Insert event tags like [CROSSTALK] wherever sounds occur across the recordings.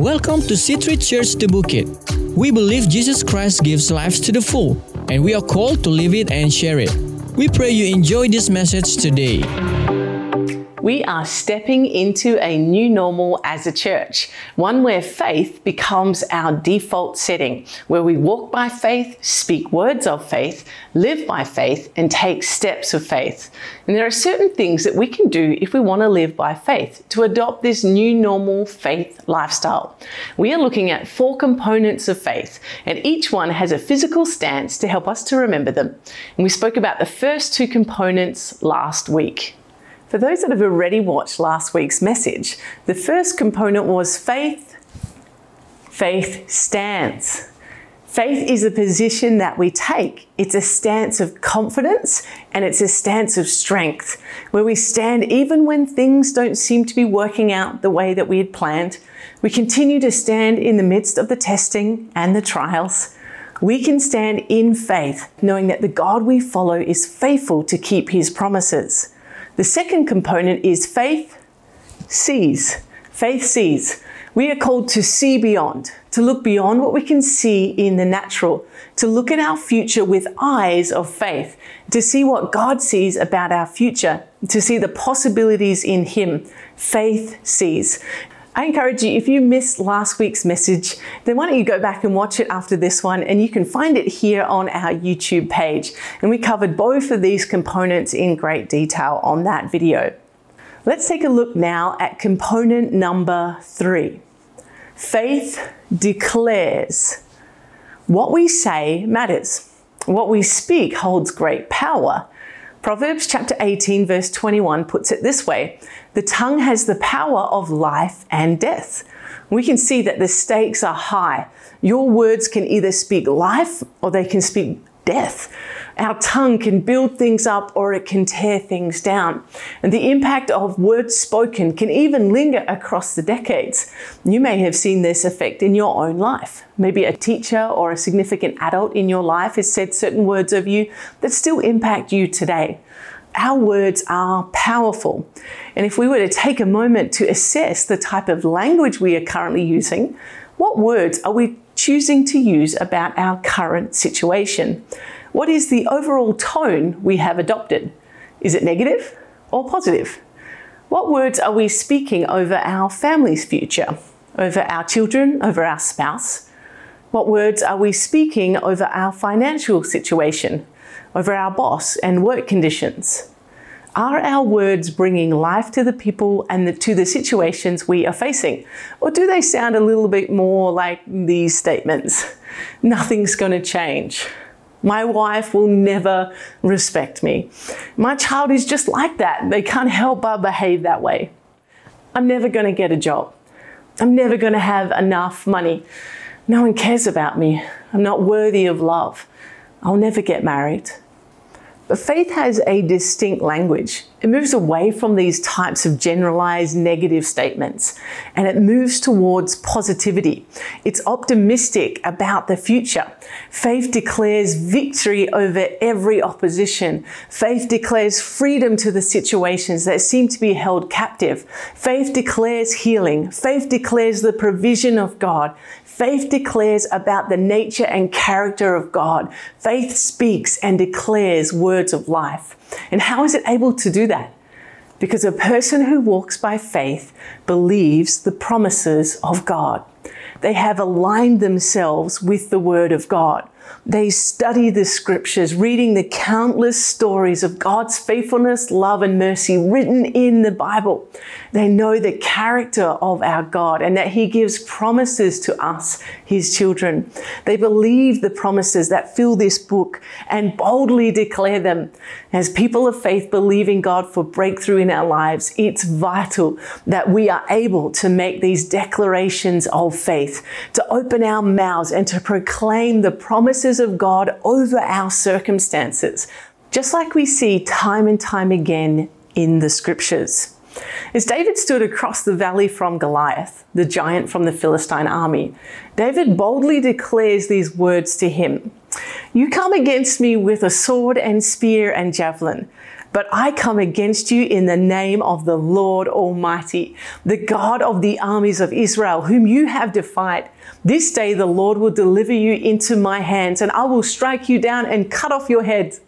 Welcome to C3 Church The Bukit. We believe Jesus Christ gives life to the full, and we are called to live it and share it. We pray you enjoy this message today. We are stepping into a new normal as a church, one where faith becomes our default setting, where we walk by faith, speak words of faith, live by faith, and take steps of faith. And there are certain things that we can do if we want to live by faith to adopt this new normal faith lifestyle. We are looking at four components of faith, and each one has a physical stance to help us to remember them. And we spoke about the first two components last week. For those that have already watched last week's message, the first component was faith. Faith stands. Faith is a position that we take. It's a stance of confidence and it's a stance of strength where we stand even when things don't seem to be working out the way that we had planned. We continue to stand in the midst of the testing and the trials. We can stand in faith, knowing that the God we follow is faithful to keep his promises. The second component is faith sees. Faith sees. We are called to see beyond, to look beyond what we can see in the natural, to look at our future with eyes of faith, to see what God sees about our future, to see the possibilities in Him. Faith sees. I encourage you, if you missed last week's message, then why don't you go back and watch it after this one? And you can find it here on our YouTube page. And we covered both of these components in great detail on that video. Let's take a look now at component number three. Faith declares. What we say matters. What we speak holds great power. Proverbs chapter 18, verse 21 puts it this way The tongue has the power of life and death. We can see that the stakes are high. Your words can either speak life or they can speak death. Our tongue can build things up or it can tear things down. And the impact of words spoken can even linger across the decades. You may have seen this effect in your own life. Maybe a teacher or a significant adult in your life has said certain words of you that still impact you today. Our words are powerful. And if we were to take a moment to assess the type of language we are currently using, what words are we choosing to use about our current situation? What is the overall tone we have adopted? Is it negative or positive? What words are we speaking over our family's future, over our children, over our spouse? What words are we speaking over our financial situation, over our boss and work conditions? Are our words bringing life to the people and the, to the situations we are facing? Or do they sound a little bit more like these statements? [LAUGHS] Nothing's going to change. My wife will never respect me. My child is just like that. They can't help but behave that way. I'm never going to get a job. I'm never going to have enough money. No one cares about me. I'm not worthy of love. I'll never get married. But faith has a distinct language. It moves away from these types of generalized negative statements and it moves towards positivity. It's optimistic about the future. Faith declares victory over every opposition. Faith declares freedom to the situations that seem to be held captive. Faith declares healing. Faith declares the provision of God. Faith declares about the nature and character of God. Faith speaks and declares words of life. And how is it able to do that? Because a person who walks by faith believes the promises of God. They have aligned themselves with the Word of God. They study the scriptures, reading the countless stories of God's faithfulness, love, and mercy written in the Bible. They know the character of our God and that He gives promises to us, His children. They believe the promises that fill this book and boldly declare them. As people of faith believing God for breakthrough in our lives, it's vital that we are able to make these declarations of faith, to open our mouths and to proclaim the promises of God over our circumstances, just like we see time and time again in the scriptures. As David stood across the valley from Goliath, the giant from the Philistine army, David boldly declares these words to him You come against me with a sword and spear and javelin, But I come against you in the name of the Lord Almighty, the God of the armies of Israel, whom you have defied. This day the Lord will deliver you into my hands, and I will strike you down and cut off your head.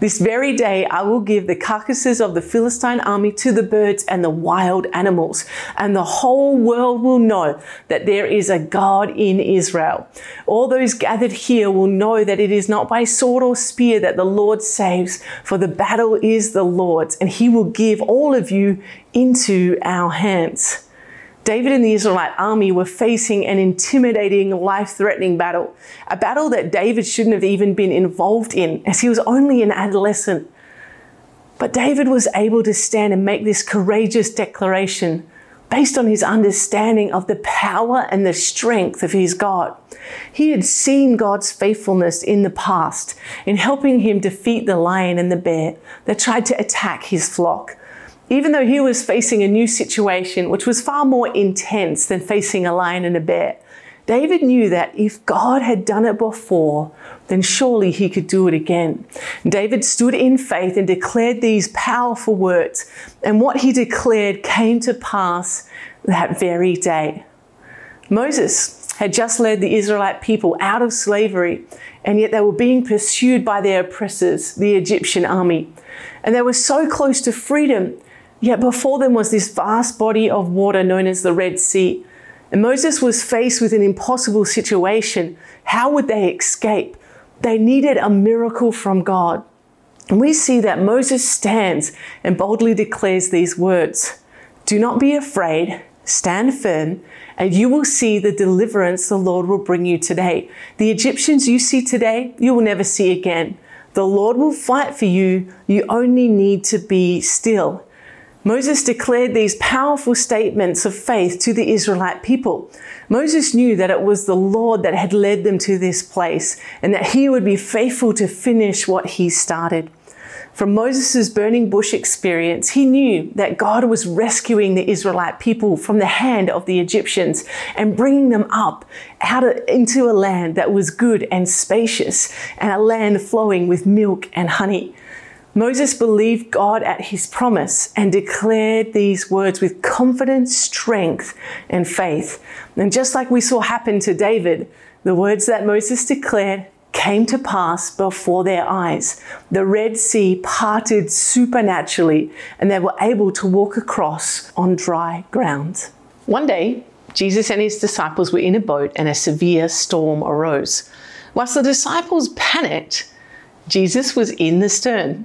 This very day I will give the carcasses of the Philistine army to the birds and the wild animals, and the whole world will know that there is a God in Israel. All those gathered here will know that it is not by sword or spear that the Lord saves, for the battle is the Lord's, and he will give all of you into our hands. David and the Israelite army were facing an intimidating, life threatening battle, a battle that David shouldn't have even been involved in as he was only an adolescent. But David was able to stand and make this courageous declaration based on his understanding of the power and the strength of his God. He had seen God's faithfulness in the past in helping him defeat the lion and the bear that tried to attack his flock. Even though he was facing a new situation, which was far more intense than facing a lion and a bear, David knew that if God had done it before, then surely he could do it again. David stood in faith and declared these powerful words, and what he declared came to pass that very day. Moses had just led the Israelite people out of slavery, and yet they were being pursued by their oppressors, the Egyptian army. And they were so close to freedom Yet before them was this vast body of water known as the Red Sea. And Moses was faced with an impossible situation. How would they escape? They needed a miracle from God. And we see that Moses stands and boldly declares these words Do not be afraid, stand firm, and you will see the deliverance the Lord will bring you today. The Egyptians you see today, you will never see again. The Lord will fight for you. You only need to be still. Moses declared these powerful statements of faith to the Israelite people. Moses knew that it was the Lord that had led them to this place and that he would be faithful to finish what he started. From Moses' burning bush experience, he knew that God was rescuing the Israelite people from the hand of the Egyptians and bringing them up out into a land that was good and spacious and a land flowing with milk and honey. Moses believed God at his promise and declared these words with confidence, strength, and faith. And just like we saw happen to David, the words that Moses declared came to pass before their eyes. The Red Sea parted supernaturally, and they were able to walk across on dry ground. One day, Jesus and his disciples were in a boat, and a severe storm arose. Whilst the disciples panicked, Jesus was in the stern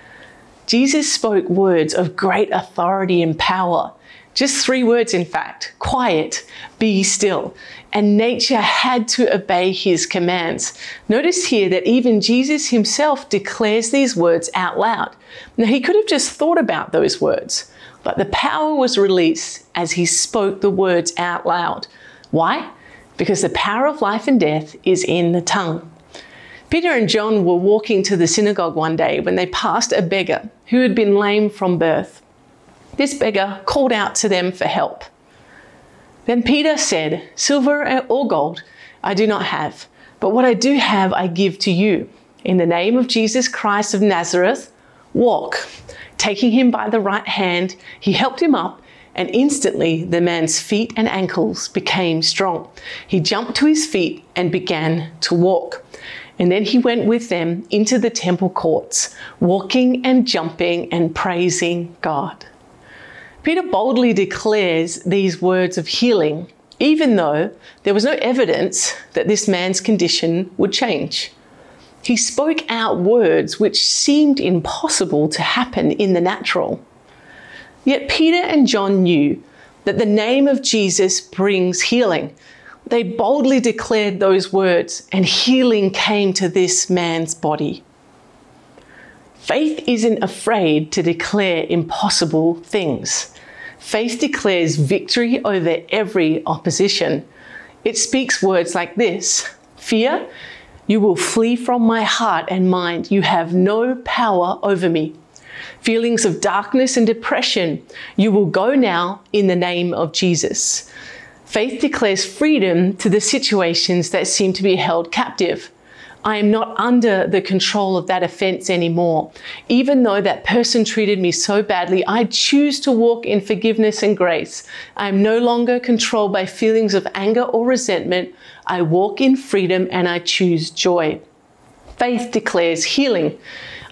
Jesus spoke words of great authority and power. Just three words, in fact quiet, be still. And nature had to obey his commands. Notice here that even Jesus himself declares these words out loud. Now, he could have just thought about those words, but the power was released as he spoke the words out loud. Why? Because the power of life and death is in the tongue. Peter and John were walking to the synagogue one day when they passed a beggar who had been lame from birth. This beggar called out to them for help. Then Peter said, Silver or gold I do not have, but what I do have I give to you. In the name of Jesus Christ of Nazareth, walk. Taking him by the right hand, he helped him up, and instantly the man's feet and ankles became strong. He jumped to his feet and began to walk. And then he went with them into the temple courts, walking and jumping and praising God. Peter boldly declares these words of healing, even though there was no evidence that this man's condition would change. He spoke out words which seemed impossible to happen in the natural. Yet Peter and John knew that the name of Jesus brings healing, they boldly declared those words, and healing came to this man's body. Faith isn't afraid to declare impossible things. Faith declares victory over every opposition. It speaks words like this Fear, you will flee from my heart and mind. You have no power over me. Feelings of darkness and depression, you will go now in the name of Jesus. Faith declares freedom to the situations that seem to be held captive. I am not under the control of that offense anymore. Even though that person treated me so badly, I choose to walk in forgiveness and grace. I am no longer controlled by feelings of anger or resentment. I walk in freedom and I choose joy. Faith declares healing.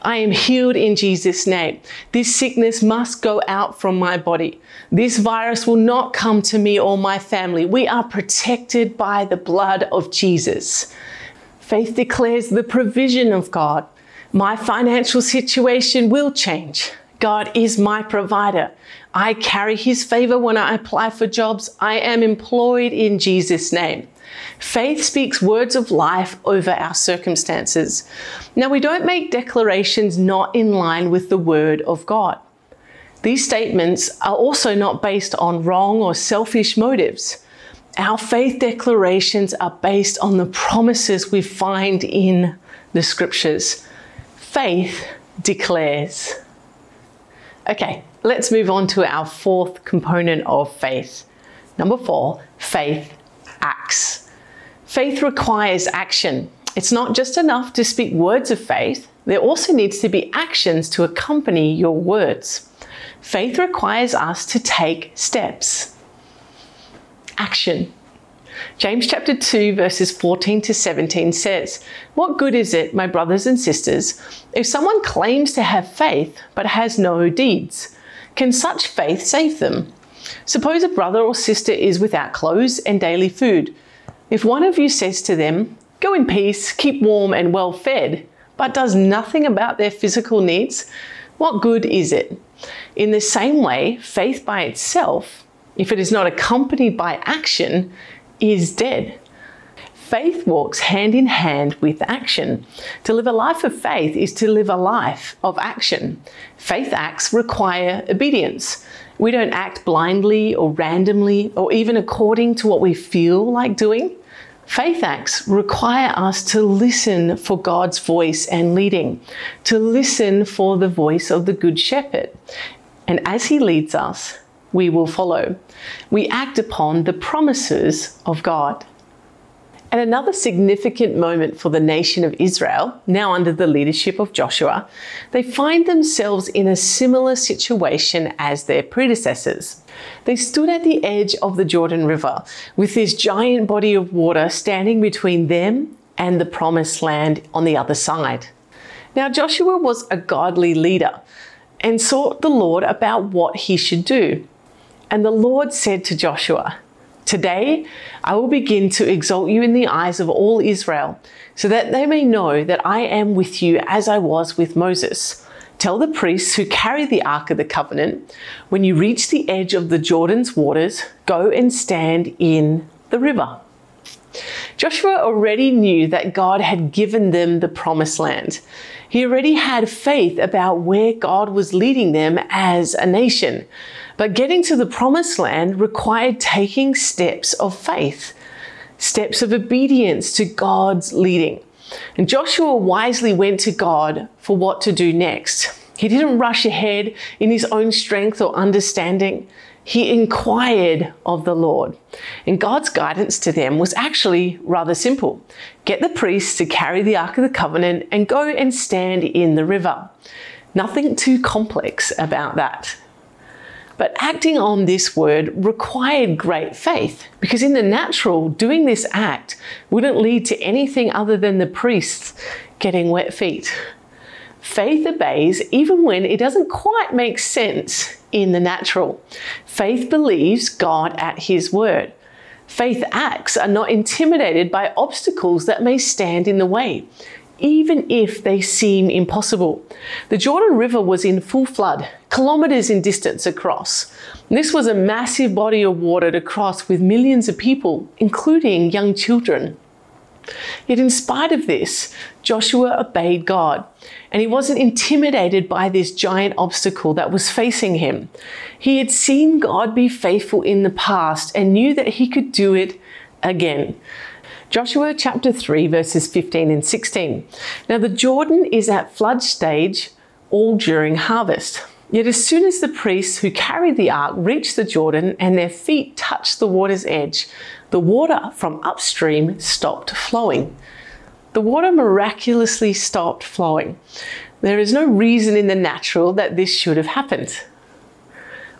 I am healed in Jesus' name. This sickness must go out from my body. This virus will not come to me or my family. We are protected by the blood of Jesus. Faith declares the provision of God. My financial situation will change. God is my provider. I carry his favor when I apply for jobs. I am employed in Jesus' name. Faith speaks words of life over our circumstances. Now, we don't make declarations not in line with the word of God. These statements are also not based on wrong or selfish motives. Our faith declarations are based on the promises we find in the scriptures. Faith declares. Okay, let's move on to our fourth component of faith. Number four, faith acts. Faith requires action. It's not just enough to speak words of faith, there also needs to be actions to accompany your words. Faith requires us to take steps action. James chapter 2, verses 14 to 17 says, What good is it, my brothers and sisters, if someone claims to have faith but has no deeds? Can such faith save them? Suppose a brother or sister is without clothes and daily food. If one of you says to them, Go in peace, keep warm and well fed, but does nothing about their physical needs, what good is it? In the same way, faith by itself if it is not accompanied by action, is dead. Faith walks hand in hand with action. To live a life of faith is to live a life of action. Faith acts require obedience. We don't act blindly or randomly or even according to what we feel like doing. Faith acts require us to listen for God's voice and leading, to listen for the voice of the Good Shepherd. And as He leads us, we will follow. We act upon the promises of God. And another significant moment for the nation of Israel, now under the leadership of Joshua, they find themselves in a similar situation as their predecessors. They stood at the edge of the Jordan River with this giant body of water standing between them and the promised land on the other side. Now, Joshua was a godly leader and sought the Lord about what he should do. And the Lord said to Joshua, Today I will begin to exalt you in the eyes of all Israel, so that they may know that I am with you as I was with Moses. Tell the priests who carry the Ark of the Covenant, when you reach the edge of the Jordan's waters, go and stand in the river. Joshua already knew that God had given them the promised land. He already had faith about where God was leading them as a nation. But getting to the promised land required taking steps of faith, steps of obedience to God's leading. And Joshua wisely went to God for what to do next. He didn't rush ahead in his own strength or understanding. He inquired of the Lord. And God's guidance to them was actually rather simple get the priests to carry the Ark of the Covenant and go and stand in the river. Nothing too complex about that. But acting on this word required great faith because, in the natural, doing this act wouldn't lead to anything other than the priests getting wet feet. Faith obeys even when it doesn't quite make sense in the natural. Faith believes God at His word. Faith acts are not intimidated by obstacles that may stand in the way even if they seem impossible. The Jordan River was in full flood, kilometers in distance across. This was a massive body of water to cross with millions of people, including young children. Yet, in spite of this, Joshua obeyed God and he wasn't intimidated by this giant obstacle that was facing him. He had seen God be faithful in the past and knew that he could do it again. Joshua chapter 3, verses 15 and 16. Now, the Jordan is at flood stage all during harvest. Yet, as soon as the priests who carried the ark reached the Jordan and their feet touched the water's edge, the water from upstream stopped flowing. The water miraculously stopped flowing. There is no reason in the natural that this should have happened.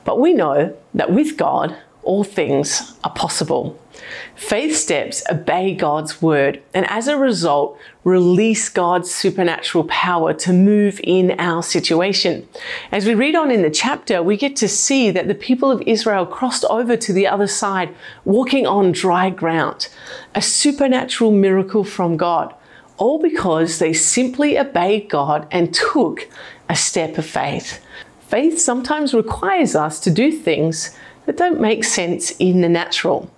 But we know that with God, all things are possible. Faith steps obey God's word and as a result, release God's supernatural power to move in our situation. As we read on in the chapter, we get to see that the people of Israel crossed over to the other side, walking on dry ground. A supernatural miracle from God, all because they simply obeyed God and took a step of faith. Faith sometimes requires us to do things that don't make sense in the natural.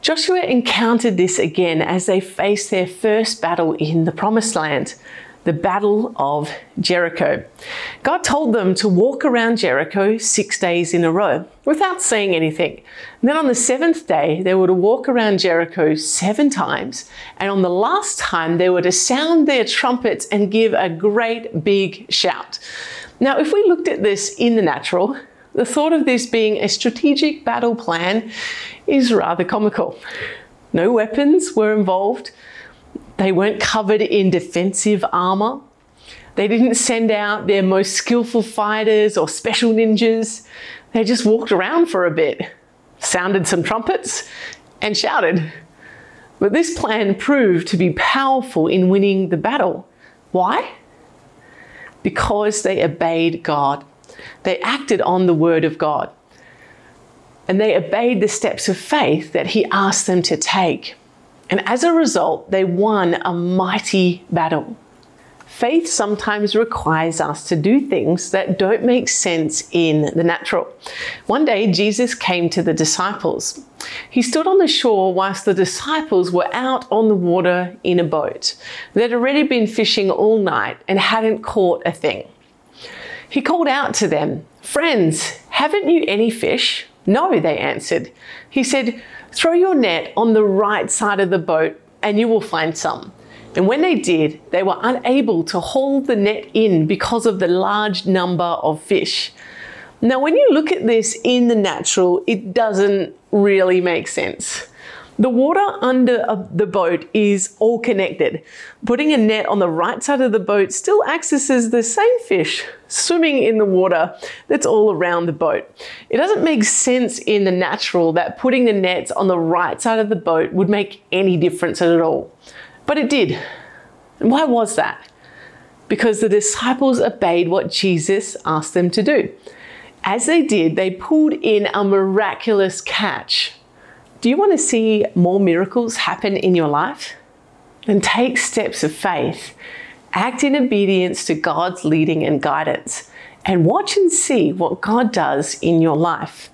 Joshua encountered this again as they faced their first battle in the Promised Land, the Battle of Jericho. God told them to walk around Jericho six days in a row without saying anything. And then on the seventh day, they were to walk around Jericho seven times. And on the last time, they were to sound their trumpets and give a great big shout. Now, if we looked at this in the natural, the thought of this being a strategic battle plan is rather comical. No weapons were involved. They weren't covered in defensive armor. They didn't send out their most skillful fighters or special ninjas. They just walked around for a bit, sounded some trumpets, and shouted. But this plan proved to be powerful in winning the battle. Why? Because they obeyed God. They acted on the word of God. And they obeyed the steps of faith that he asked them to take. And as a result, they won a mighty battle. Faith sometimes requires us to do things that don't make sense in the natural. One day, Jesus came to the disciples. He stood on the shore whilst the disciples were out on the water in a boat. They'd already been fishing all night and hadn't caught a thing. He called out to them, Friends, haven't you any fish? No, they answered. He said, Throw your net on the right side of the boat and you will find some. And when they did, they were unable to haul the net in because of the large number of fish. Now, when you look at this in the natural, it doesn't really make sense. The water under the boat is all connected. Putting a net on the right side of the boat still accesses the same fish swimming in the water that's all around the boat. It doesn't make sense in the natural that putting the nets on the right side of the boat would make any difference at all. But it did. And why was that? Because the disciples obeyed what Jesus asked them to do. As they did, they pulled in a miraculous catch do you want to see more miracles happen in your life? Then take steps of faith. Act in obedience to God's leading and guidance, and watch and see what God does in your life.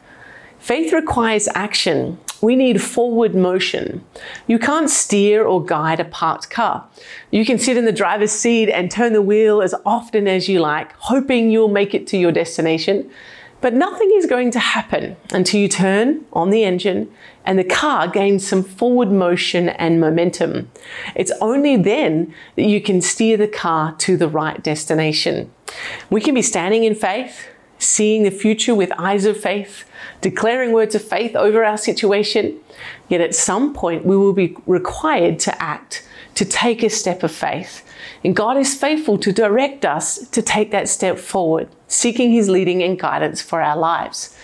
Faith requires action. We need forward motion. You can't steer or guide a parked car. You can sit in the driver's seat and turn the wheel as often as you like, hoping you'll make it to your destination. But nothing is going to happen until you turn on the engine and the car gains some forward motion and momentum. It's only then that you can steer the car to the right destination. We can be standing in faith, seeing the future with eyes of faith, declaring words of faith over our situation, yet at some point we will be required to act, to take a step of faith. And God is faithful to direct us to take that step forward, seeking His leading and guidance for our lives.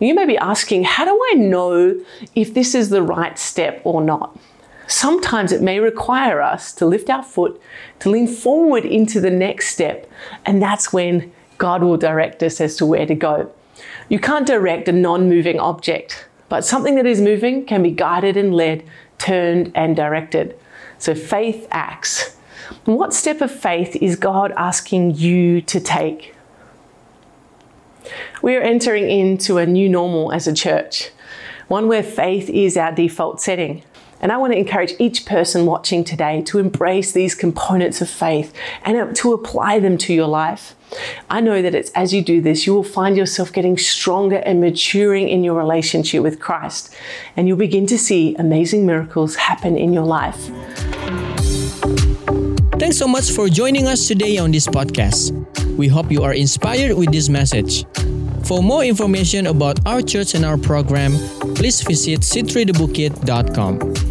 You may be asking, how do I know if this is the right step or not? Sometimes it may require us to lift our foot, to lean forward into the next step, and that's when God will direct us as to where to go. You can't direct a non moving object, but something that is moving can be guided and led, turned and directed. So faith acts. What step of faith is God asking you to take? We are entering into a new normal as a church, one where faith is our default setting. And I want to encourage each person watching today to embrace these components of faith and uh, to apply them to your life. I know that it's as you do this, you will find yourself getting stronger and maturing in your relationship with Christ, and you'll begin to see amazing miracles happen in your life. Thanks so much for joining us today on this podcast. We hope you are inspired with this message. For more information about our church and our program, please visit c3thebukit.com.